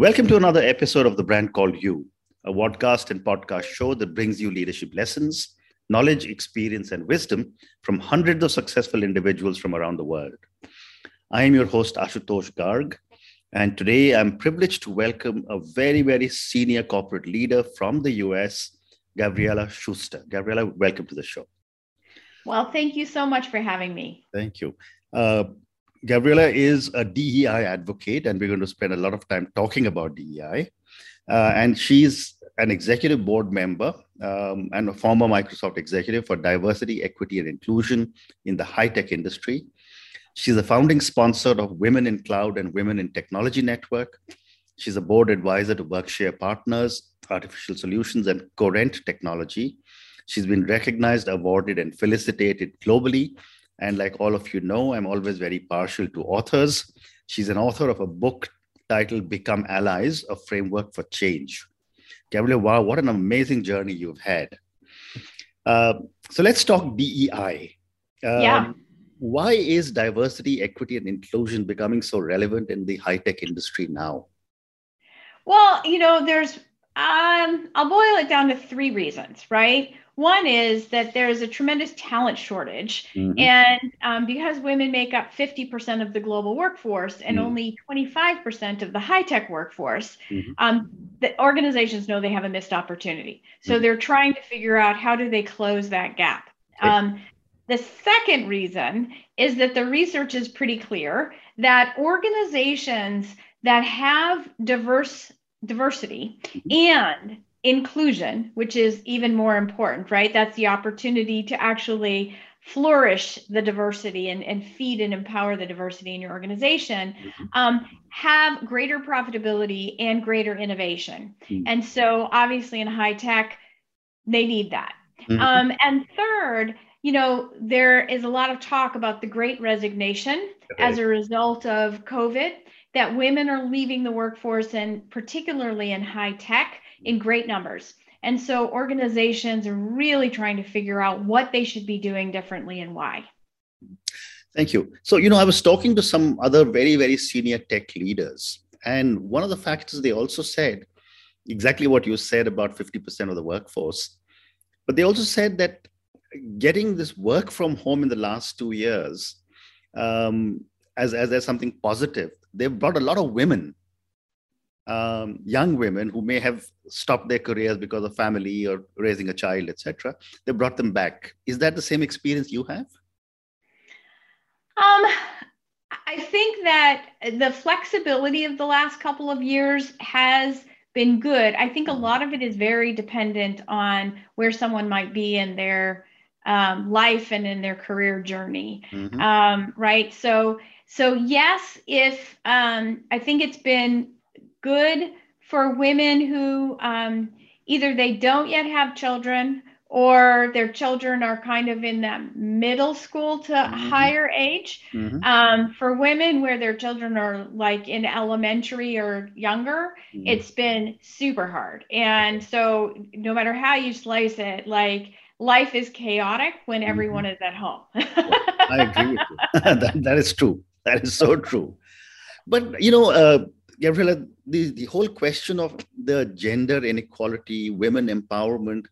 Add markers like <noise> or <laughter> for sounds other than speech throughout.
Welcome to another episode of The Brand Called You, a podcast and podcast show that brings you leadership lessons, knowledge, experience, and wisdom from hundreds of successful individuals from around the world. I am your host, Ashutosh Garg, and today I'm privileged to welcome a very, very senior corporate leader from the US, Gavriella Schuster. Gavriella, welcome to the show. Well, thank you so much for having me. Thank you. Uh, Gavriella is a DEI advocate, and we're going to spend a lot of time talking about DEI. Uh, and she's an executive board member um, and a former Microsoft executive for diversity, equity, and inclusion in the high tech industry. She's a founding sponsor of Women in Cloud and Women in Technology Network. She's a board advisor to Workshare Partners, Artificial Solutions, and Corent Technology. She's been recognized, awarded, and felicitated globally and like all of you know, I'm always very partial to authors. She's an author of a book titled Become Allies, a framework for change. Gavriella, wow, what an amazing journey you've had. Uh, so let's talk DEI. Um, yeah. Why is diversity, equity, and inclusion becoming so relevant in the high tech industry now? Well, you know, there's, um, I'll boil it down to three reasons, right? One is that there's a tremendous talent shortage. Mm-hmm. And um, because women make up 50% of the global workforce and mm-hmm. only 25% of the high tech workforce, mm-hmm. um, the organizations know they have a missed opportunity. So mm-hmm. they're trying to figure out how do they close that gap. Um, the second reason is that the research is pretty clear that organizations that have diverse diversity mm-hmm. and inclusion, which is even more important, right? That's the opportunity to actually flourish the diversity and, and feed and empower the diversity in your organization, mm-hmm. um, have greater profitability and greater innovation. Mm-hmm. And so, obviously, in high tech, they need that. Mm-hmm. Um, and third, you know, there is a lot of talk about the great resignation okay. as a result of COVID, that women are leaving the workforce and particularly in high tech in great numbers. And so organizations are really trying to figure out what they should be doing differently and why. Thank you. So, you know, I was talking to some other very, very senior tech leaders, and one of the factors they also said exactly what you said about 50% of the workforce. But they also said that getting this work from home in the last two years um, as, as, as something positive, they've brought a lot of women um, young women who may have stopped their careers because of family or raising a child, etc. They brought them back. Is that the same experience you have? Um, I think that the flexibility of the last couple of years has been good. I think a lot of it is very dependent on where someone might be in their um, life and in their career journey, mm-hmm. um, right? So, so yes, if um, I think it's been good for women who um, either they don't yet have children or their children are kind of in that middle school to mm-hmm. higher age. Mm-hmm. Um, for women where their children are like in elementary or younger, mm-hmm. it's been super hard. And so, no matter how you slice it, like life is chaotic when mm-hmm. everyone is at home. I agree with you. <laughs> that, that is true. That is so true. But, you know, uh, Gavriella, the, the whole question of the gender inequality, women empowerment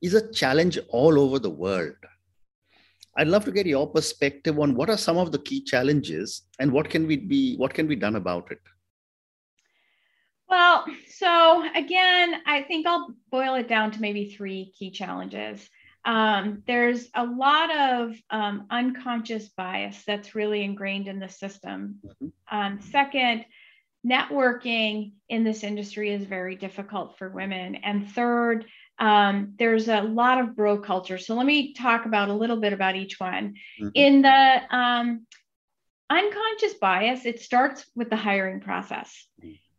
is a challenge all over the world. I'd love to get your perspective on what are some of the key challenges and what can we be what can be done about it. Well, so again, I think I'll boil it down to maybe three key challenges. Um, there's a lot of um, unconscious bias that's really ingrained in the system. Mm-hmm. Um, second, networking in this industry is very difficult for women. And third, um, there's a lot of bro culture. So let me talk about a little bit about each one. Mm-hmm. In the um, unconscious bias, it starts with the hiring process.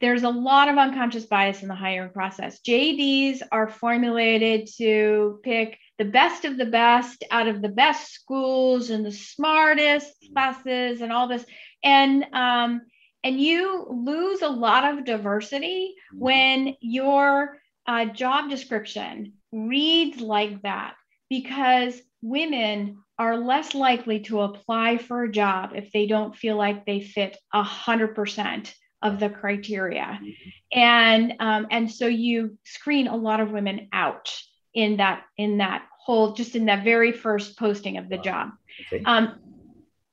There's a lot of unconscious bias in the hiring process. JDs are formulated to pick the best of the best out of the best schools and the smartest classes and all this. And um, and you lose a lot of diversity mm-hmm. when your uh, job description reads like that because women are less likely to apply for a job if they don't feel like they fit 100% of the criteria, mm-hmm. and um, and so you screen a lot of women out in that in that whole just in that very first posting of the wow. job. Okay. Um,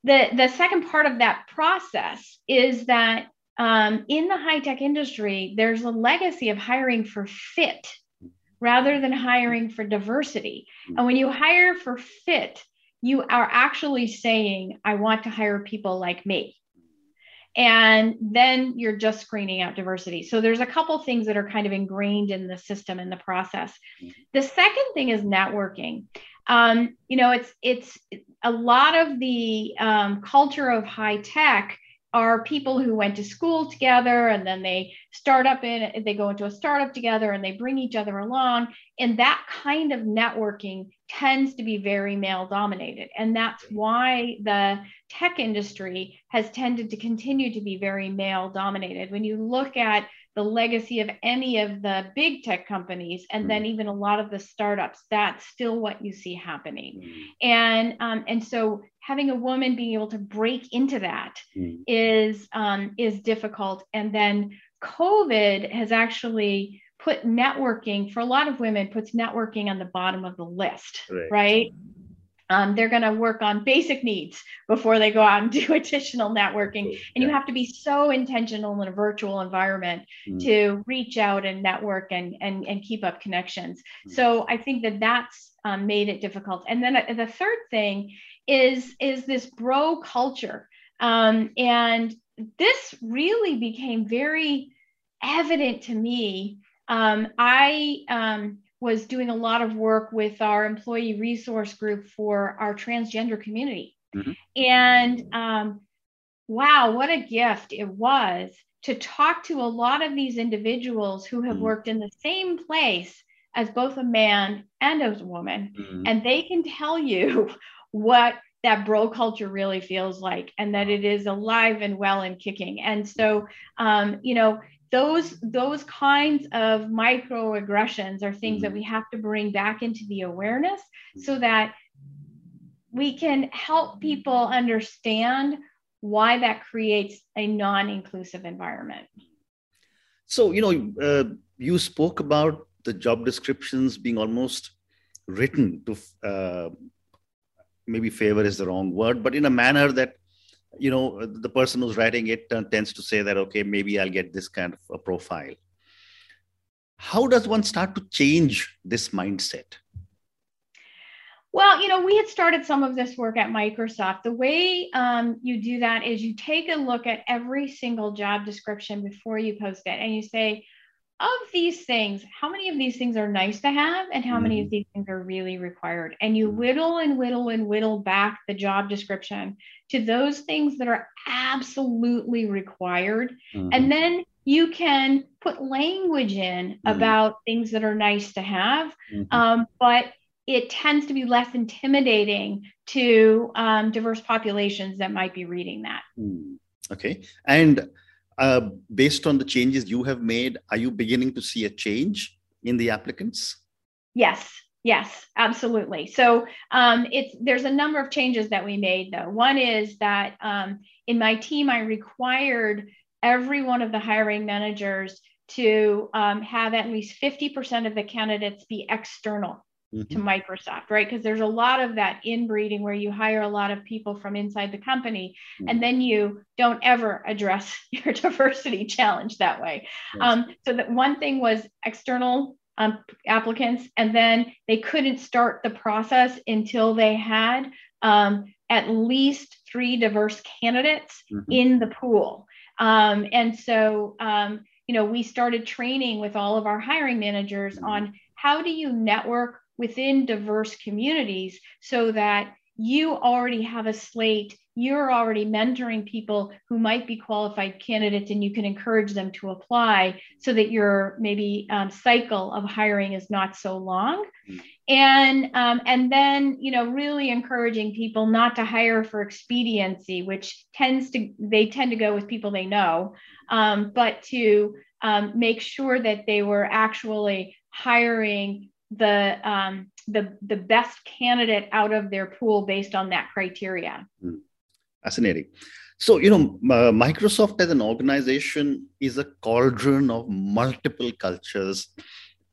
the the second part of that process is that um, in the high tech industry, there's a legacy of hiring for fit rather than hiring for diversity. And when you hire for fit, you are actually saying, I want to hire people like me. And then you're just screening out diversity. So there's a couple things that are kind of ingrained in the system and the process. The second thing is networking. Um, you know, it's it's a lot of the um, culture of high tech are people who went to school together and then they start up in they go into a startup together and they bring each other along. And that kind of networking tends to be very male dominated. And that's why the tech industry has tended to continue to be very male dominated. When you look at the legacy of any of the big tech companies and then mm. even a lot of the startups that's still what you see happening mm. and um, and so having a woman being able to break into that mm. is um, is difficult and then covid has actually put networking for a lot of women puts networking on the bottom of the list right, right? Um, they're going to work on basic needs before they go out and <laughs> do additional networking. And you have to be so intentional in a virtual environment mm. to reach out and network and, and, and keep up connections. Mm. So I think that that's um, made it difficult. And then uh, the third thing is, is this bro culture. Um, and this really became very evident to me. Um, I, um, was doing a lot of work with our employee resource group for our transgender community. Mm-hmm. And um, wow, what a gift it was to talk to a lot of these individuals who have mm-hmm. worked in the same place as both a man and as a woman. Mm-hmm. And they can tell you <laughs> what that bro culture really feels like and that it is alive and well and kicking. And so, um, you know, those those kinds of microaggressions are things mm-hmm. that we have to bring back into the awareness so that we can help people understand why that creates a non-inclusive environment so you know uh, you spoke about the job descriptions being almost written to uh, maybe favor is the wrong word but in a manner that you know the person who's writing it uh, tends to say that okay maybe i'll get this kind of a profile how does one start to change this mindset well, you know, we had started some of this work at Microsoft. The way um, you do that is you take a look at every single job description before you post it and you say, of these things, how many of these things are nice to have and how many of mm-hmm. these things are really required? And you mm-hmm. whittle and whittle and whittle back the job description to those things that are absolutely required. Mm-hmm. And then you can put language in mm-hmm. about things that are nice to have, mm-hmm. um, but it tends to be less intimidating to um, diverse populations that might be reading that. Mm. Okay. And uh, based on the changes you have made, are you beginning to see a change in the applicants? Yes, yes, absolutely. So um, it's there's a number of changes that we made though. One is that um, in my team, I required every one of the hiring managers to um, have at least 50% of the candidates be external mm-hmm. to Microsoft, right? Because there's a lot of that inbreeding where you hire a lot of people from inside the company mm-hmm. and then you don't ever address <laughs> your diversity challenge that way. Yes. Um, so that one thing was external um, applicants, and then they couldn't start the process until they had um, at least three diverse candidates mm-hmm. in the pool. Um, and so, um, you know, we started training with all of our hiring managers mm-hmm. on how do you network within diverse communities so that you already have a slate you're already mentoring people who might be qualified candidates and you can encourage them to apply so that your maybe um, cycle of hiring is not so long mm-hmm. and um, and then you know really encouraging people not to hire for expediency which tends to they tend to go with people they know um, but to um, make sure that they were actually hiring the um, the the best candidate out of their pool based on that criteria. Hmm. Fascinating. So, you know, uh, Microsoft as an organization is a cauldron of multiple cultures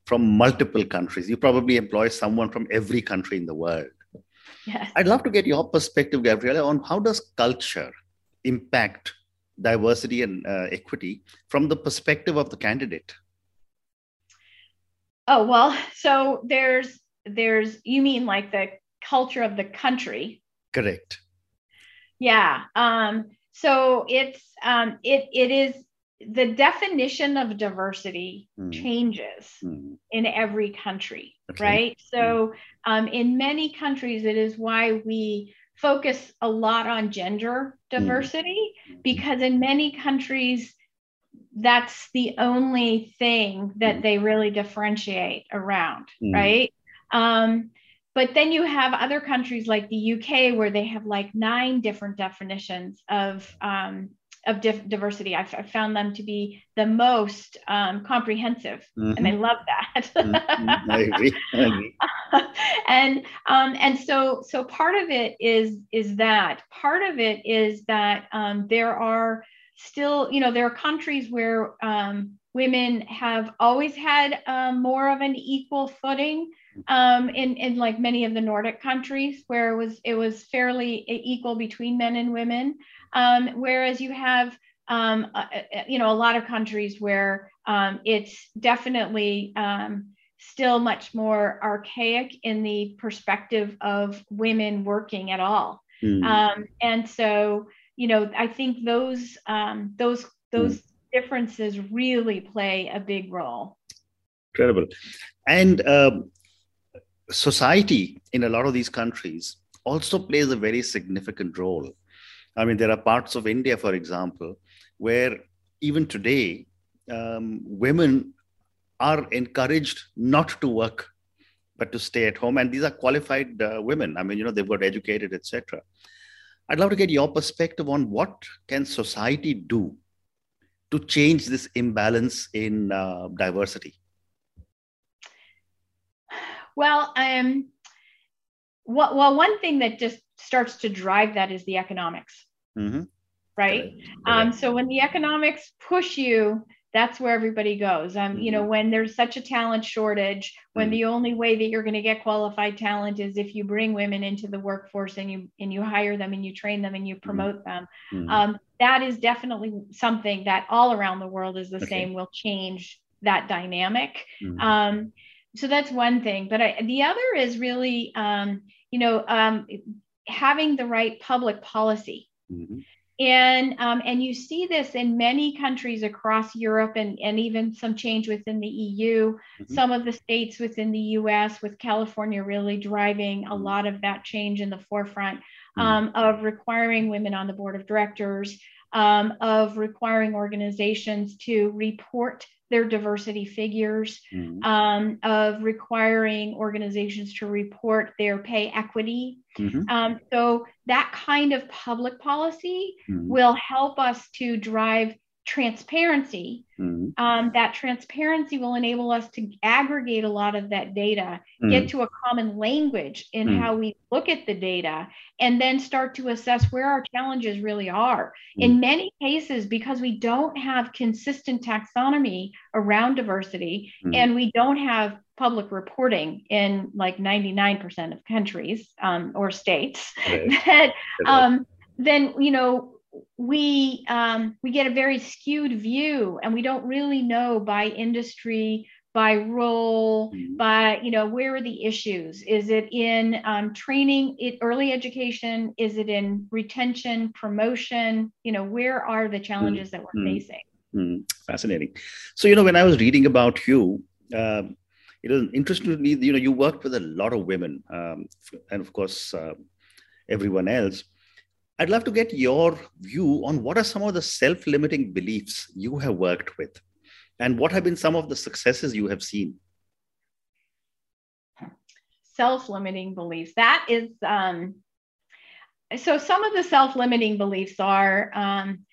from multiple countries. You probably employ someone from every country in the world. Yes. I'd love to get your perspective, Gavriella, on how does culture impact diversity and uh, equity from the perspective of the candidate? Oh, well, so there's there's you mean like the culture of the country. Correct. Yeah. Um so it's um, it it is the definition of diversity mm. changes mm. in every country, okay. right? So mm. um, in many countries, it is why we focus a lot on gender hmm. diversity hmm. because in many countries that's the only thing that hmm. they really differentiate around right um, but then you have other countries like the UK where they have like nine different definitions of um, of dif- diversity. I've, I've, found them to be the most um, comprehensive, mm-hmm. and I love that. mm-hmm. I <laughs> agree. I agree. and um, and so so part of it is is that part of it is that um, there are still you know there are countries where um, women have always had um, more of an equal footing um, in, in like many of the Nordic countries where it was it was fairly equal between men and women. Um, whereas you have um, uh, you know a lot of countries where um, it's definitely um, still much more archaic in the perspective of women working at all. Mm. and so you know I think those um, those those mm. differences really play a big role. Incredible. And um, society in a lot of these countries also plays a very significant role. I mean, there are parts of India, for example, where even today, um, women are encouraged not to work, but to stay at home. And these are qualified uh, women. I mean, you know, they've got educated, etc. I'd love to get your perspective on what can society do to change this imbalance in uh, diversity. Well, um, well, well, one thing that just starts to drive that is the economics, mm-hmm. right? Um, so when the economics push you, that's where everybody goes. Um, mm-hmm. you know, mm-hmm. when there's such a talent shortage, when mm-hmm. the only way that you're going to get qualified talent is if you bring women into the workforce and you and you hire them and you train them and you mm-hmm. promote them, mm-hmm. um, that is definitely something that all around the world is the okay. same. Will change that dynamic. Um, so that's one thing but I, the other is really um, you know um, having the right public policy mm-hmm. And um, and you see this in many countries across europe and, and even some change within the eu mm-hmm. some of the states within the us with california really driving a mm-hmm. lot of that change in the forefront mm-hmm. um, of requiring women on the board of directors um, of requiring organizations to report their diversity figures, mm-hmm. um, of requiring organizations to report their pay equity. Mm-hmm. Um, so, that kind of public policy mm-hmm. will help us to drive transparency. Mm-hmm. Um, that transparency will enable us to aggregate a lot of that data, mm-hmm. get to a common language in mm-hmm. how we look at the data, and then start to assess where our challenges really are. In mm. many cases, because we don't have consistent taxonomy around diversity mm. and we don't have public reporting in like 99% of countries um, or states, right. <laughs> that um, then, you know, we um, we get a very skewed view and we don't really know by industry by role mm-hmm. by you know where are the issues is it in um, training it early education is it in retention promotion you know where are the challenges that we're mm-hmm. facing mm-hmm. fascinating so you know when i was reading about you um, it was interesting to me you know you worked with a lot of women um, and of course uh, everyone else I'd love to get your view on what are some of the self limiting beliefs you have worked with and what have been some of the successes you have seen. Self limiting beliefs. That is, um, so some of the self limiting beliefs are um,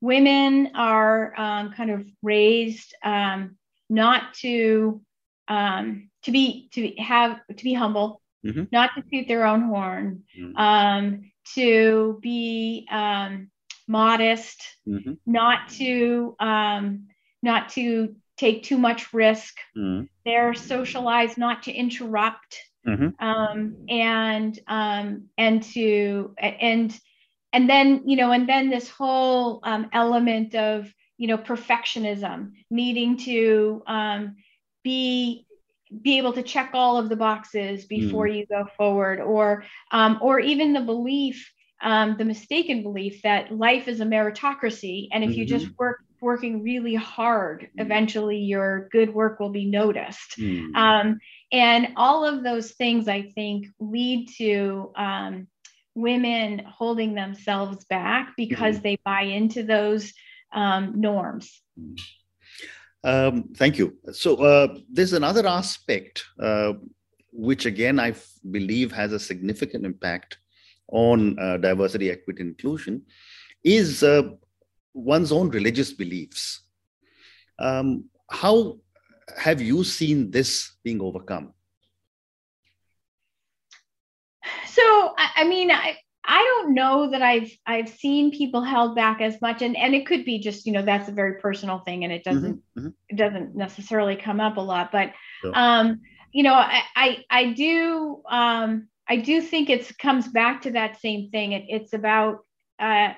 women are um, kind of raised um, not to um, to be to have to be humble mm-hmm. not to toot their own horn, mm-hmm. um, to be um, modest, mm-hmm. not to um, not to take too much risk. Mm-hmm. They're socialized not to interrupt, mm-hmm. um, and um, and to and and then you know and then this whole um, element of you know perfectionism, needing to um, be be able to check all of the boxes before mm. you go forward or um, or even the belief um, the mistaken belief that life is a meritocracy and if mm-hmm. you just work working really hard mm. eventually your good work will be noticed mm. um, and all of those things i think lead to um, women holding themselves back because mm. they buy into those um, norms mm. Um, thank you. So uh, there's another aspect, uh, which again I believe has a significant impact on uh, diversity, equity, inclusion, is uh, one's own religious beliefs. Um, how have you seen this being overcome? So, I, I mean, I, I don't know that I've I've seen people held back as much, and and it could be just you know that's a very personal thing, and it mm-hmm, doesn't mm-hmm. it doesn't necessarily come up a lot. But um, you know, I I, I do um, I do think it comes back to that same thing. It, it's about uh,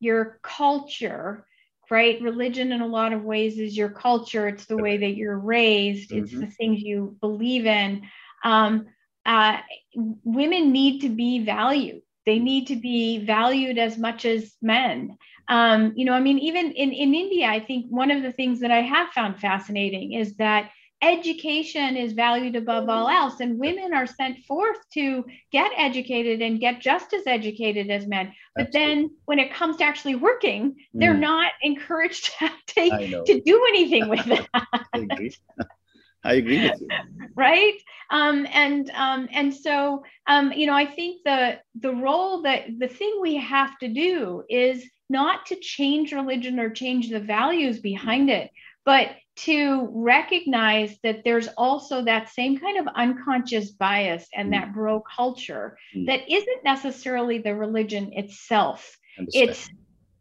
your culture, right? Religion, in a lot of ways, is your culture. It's the way that you're raised. Mm-hmm. It's the things you believe in. Um, uh, women need to be valued they need to be valued as much as men. Um, you know, I mean, even in, in India, I think one of the things that I have found fascinating is that education is valued above all else and women are sent forth to get educated and get just as educated as men but Absolutely. then when it comes to actually working they're mm. not encouraged <laughs> to to do anything with <laughs> that <laughs> I agree with you. <laughs> right. Um, and um, and so um, you know, I think the the role that the thing we have to do is not to change religion or change the values behind it, but to recognize that there's also that same kind of unconscious bias and mm. that bro culture mm. that isn't necessarily the religion itself. It's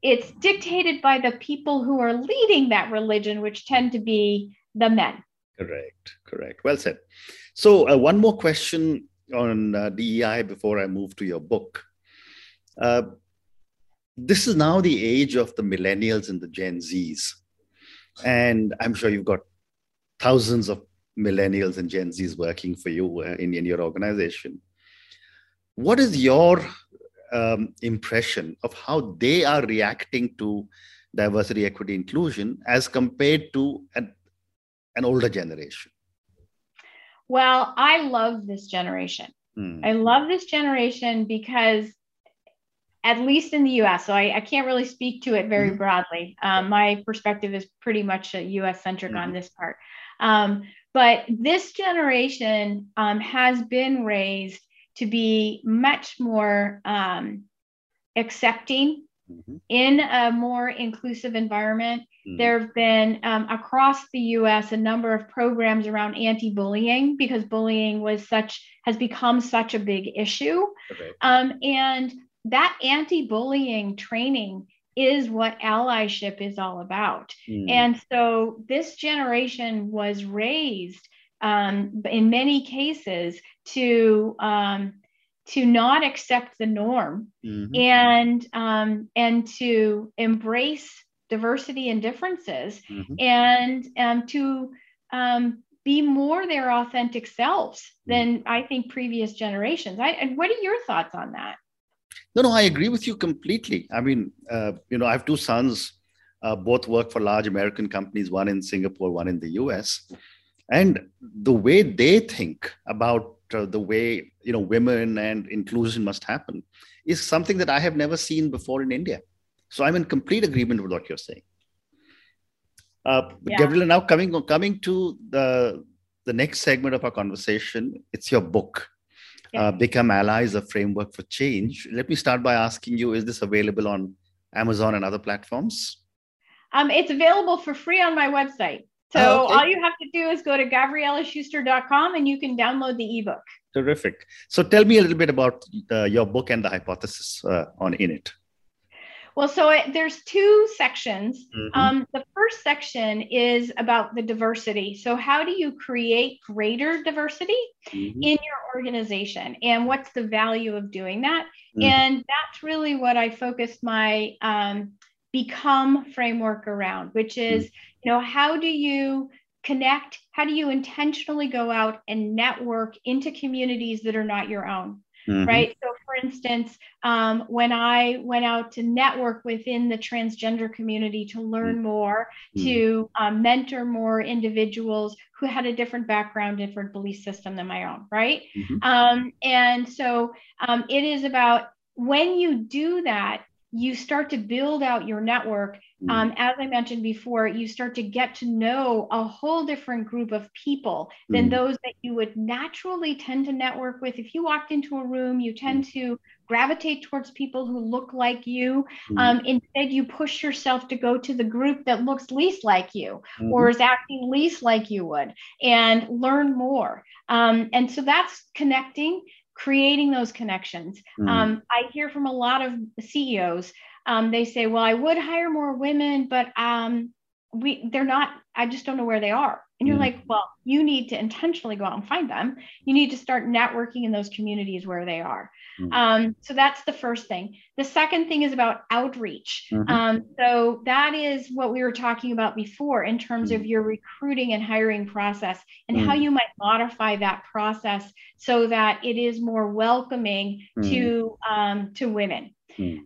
it's dictated by the people who are leading that religion, which tend to be the men. Correct, correct. Well said. So, uh, one more question on uh, DEI before I move to your book. Uh, this is now the age of the millennials and the Gen Zs. And I'm sure you've got thousands of millennials and Gen Zs working for you uh, in, in your organization. What is your um, impression of how they are reacting to diversity, equity, inclusion as compared to an an older generation? Well, I love this generation. Mm. I love this generation because, at least in the US, so I, I can't really speak to it very mm broadly. Um, my perspective is pretty much US centric mm on mm-hmm. this part. Um, but this generation um, has been raised to be much more um, accepting mm-hmm. in a more inclusive environment Mm-hmm. There have been um, across the US a number of programs around anti bullying because bullying was such, has become such a big issue. Okay. Um, and that anti bullying training is what allyship is all about. Mm. And so this generation was raised um, in many cases to um, to not accept the norm mm-hmm. and um, and to embrace diversity and differences mm-hmm. and um, to um, be more their authentic selves mm-hmm. than I think previous generations. I, and what are your thoughts on that? No, no, I agree with you completely. I mean, uh, you know, I have two sons, uh, both work for large American companies, one in Singapore, one in the US. And the way they think about uh, the way, you know, women and inclusion must happen is something that I have never seen before in India. So I'm in complete agreement with what you're saying. Uh, yeah. Gavriella, now coming coming to the the next segment of our conversation, it's your book, yeah. uh, "Become Allies: A Framework for Change." Let me start by asking you: Is this available on Amazon and other platforms? Um, it's available for free on my website. So oh, okay. all you have to do is go to gavriellaschuster.com and you can download the ebook. Terrific. So tell me a little bit about uh, your book and the hypothesis uh, on in it. Well, so it, there's two sections. Mm-hmm. Um, the first section is about the diversity. So, how do you create greater diversity mm-hmm. in your organization, and what's the value of doing that? Mm-hmm. And that's really what I focused my um, become framework around, which is, mm-hmm. you know, how do you connect? How do you intentionally go out and network into communities that are not your own? Mm-hmm. Right. So, for instance, um, when I went out to network within the transgender community to learn mm-hmm. more, mm-hmm. to um, mentor more individuals who had a different background, different belief system than my own. Right. Mm-hmm. Um, and so um, it is about when you do that, you start to build out your network Mm. Um, as I mentioned before, you start to get to know a whole different group of people than mm. those that you would naturally tend to network with. If you walked into a room, you tend mm. to gravitate towards people who look like you. Mm. Um, instead, you push yourself to go to the group that looks least like you mm-hmm. or is acting least like you would and learn more. Um, and so that's connecting, creating those connections. Mm. Um, I hear from a lot of CEOs um, they say, well, I would hire more women, but um, we they're not, I just don't know where they are. And you're mm like, well, you need to intentionally go out and find them. You need to start networking in those communities where they are. mm Um, so that's the first thing. The second thing is about outreach. Mm-hmm. Um, so that is what we were talking about before in terms mm of your recruiting and hiring process and how mm. you might modify that process so that it is more welcoming mm. to um, to women.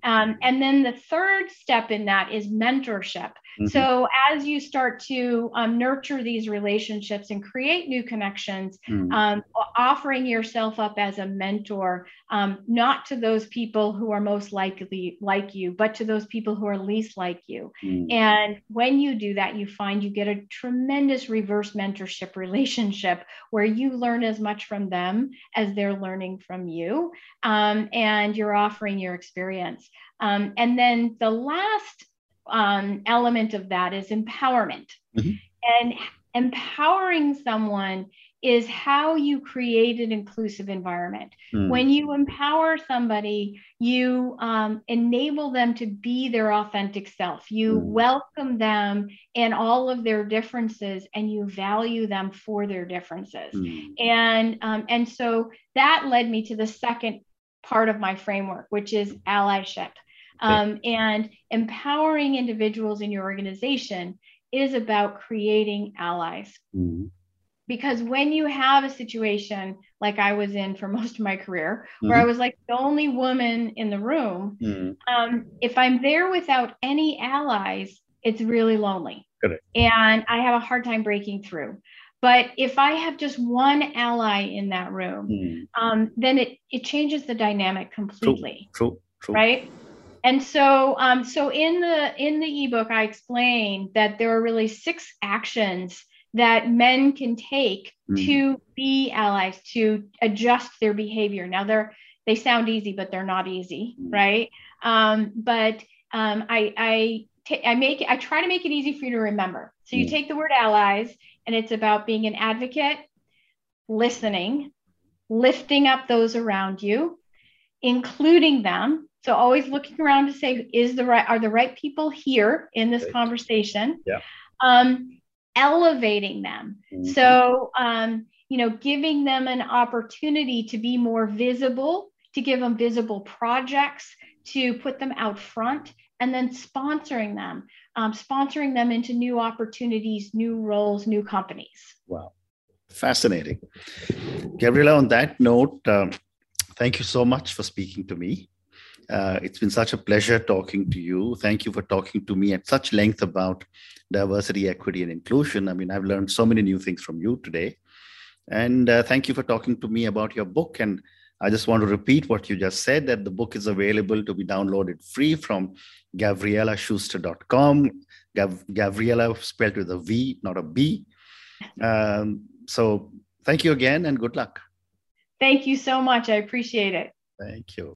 Um, and then the third step in that is mentorship. Mm-hmm. So as you start to um, nurture these relationships and create new connections, mm. um, offering yourself up as a mentor, um, not to those people who are most likely like you, but to those people who are least like you. Mm. And when you do that, you find you get a tremendous reverse mentorship relationship where you learn as much from them as they're learning from you, um, and you're offering your experience. Um, and then the last um, element of that is empowerment. Mm-hmm. And empowering someone is how you create an inclusive environment. Mm. When you empower somebody, you um, enable them to be their authentic self. You mm. welcome them in all of their differences, and you value them for their differences. Mm. And um, and so that led me to the second part of my framework, which is allyship. Um, and empowering individuals in your organization is about creating allies. Mm-hmm. Because when you have a situation like I was in for <laughs> most of my career, mm-hmm. where I was like the only woman in the room, mm-hmm. um, if I'm there without any allies, it's really lonely. Correct. And I have a hard time breaking through. But if I have just one ally in that room, mm. um, then it, it changes the dynamic completely. True, true, true. Right and so um, so in the in the ebook i explain that there are really six actions that men can take mm. to be allies to adjust their behavior now they're they sound easy but they're not easy mm. right um, but um, I, I, t- I make I try to make it easy for you to remember. So you mm. take the word allies, and it's about being an advocate, listening, lifting up those around you, including them, so always looking around to say, is the right are the right people here in this conversation? Yeah. Um, elevating them. Mm-hmm. So um, you know, giving them an opportunity to be more visible, to give them visible projects, to put them out front, and then sponsoring them, um, sponsoring them into new opportunities, new roles, new companies. Wow. Fascinating. Gavriella, on that note, um, thank you so much for speaking to me. Uh, it's been such a pleasure talking to you. Thank you for talking to me at such length about diversity, equity, and inclusion. I mean, I've learned so many new things from you today. And uh, thank you for talking to me about your book. And I just want to repeat what you just said that the book is available to be downloaded free from gavriellaschuster.com. Gav- Gavriella spelled with a V, not a B. Um, so thank you again and good luck. Thank you so much. I appreciate it. Thank you.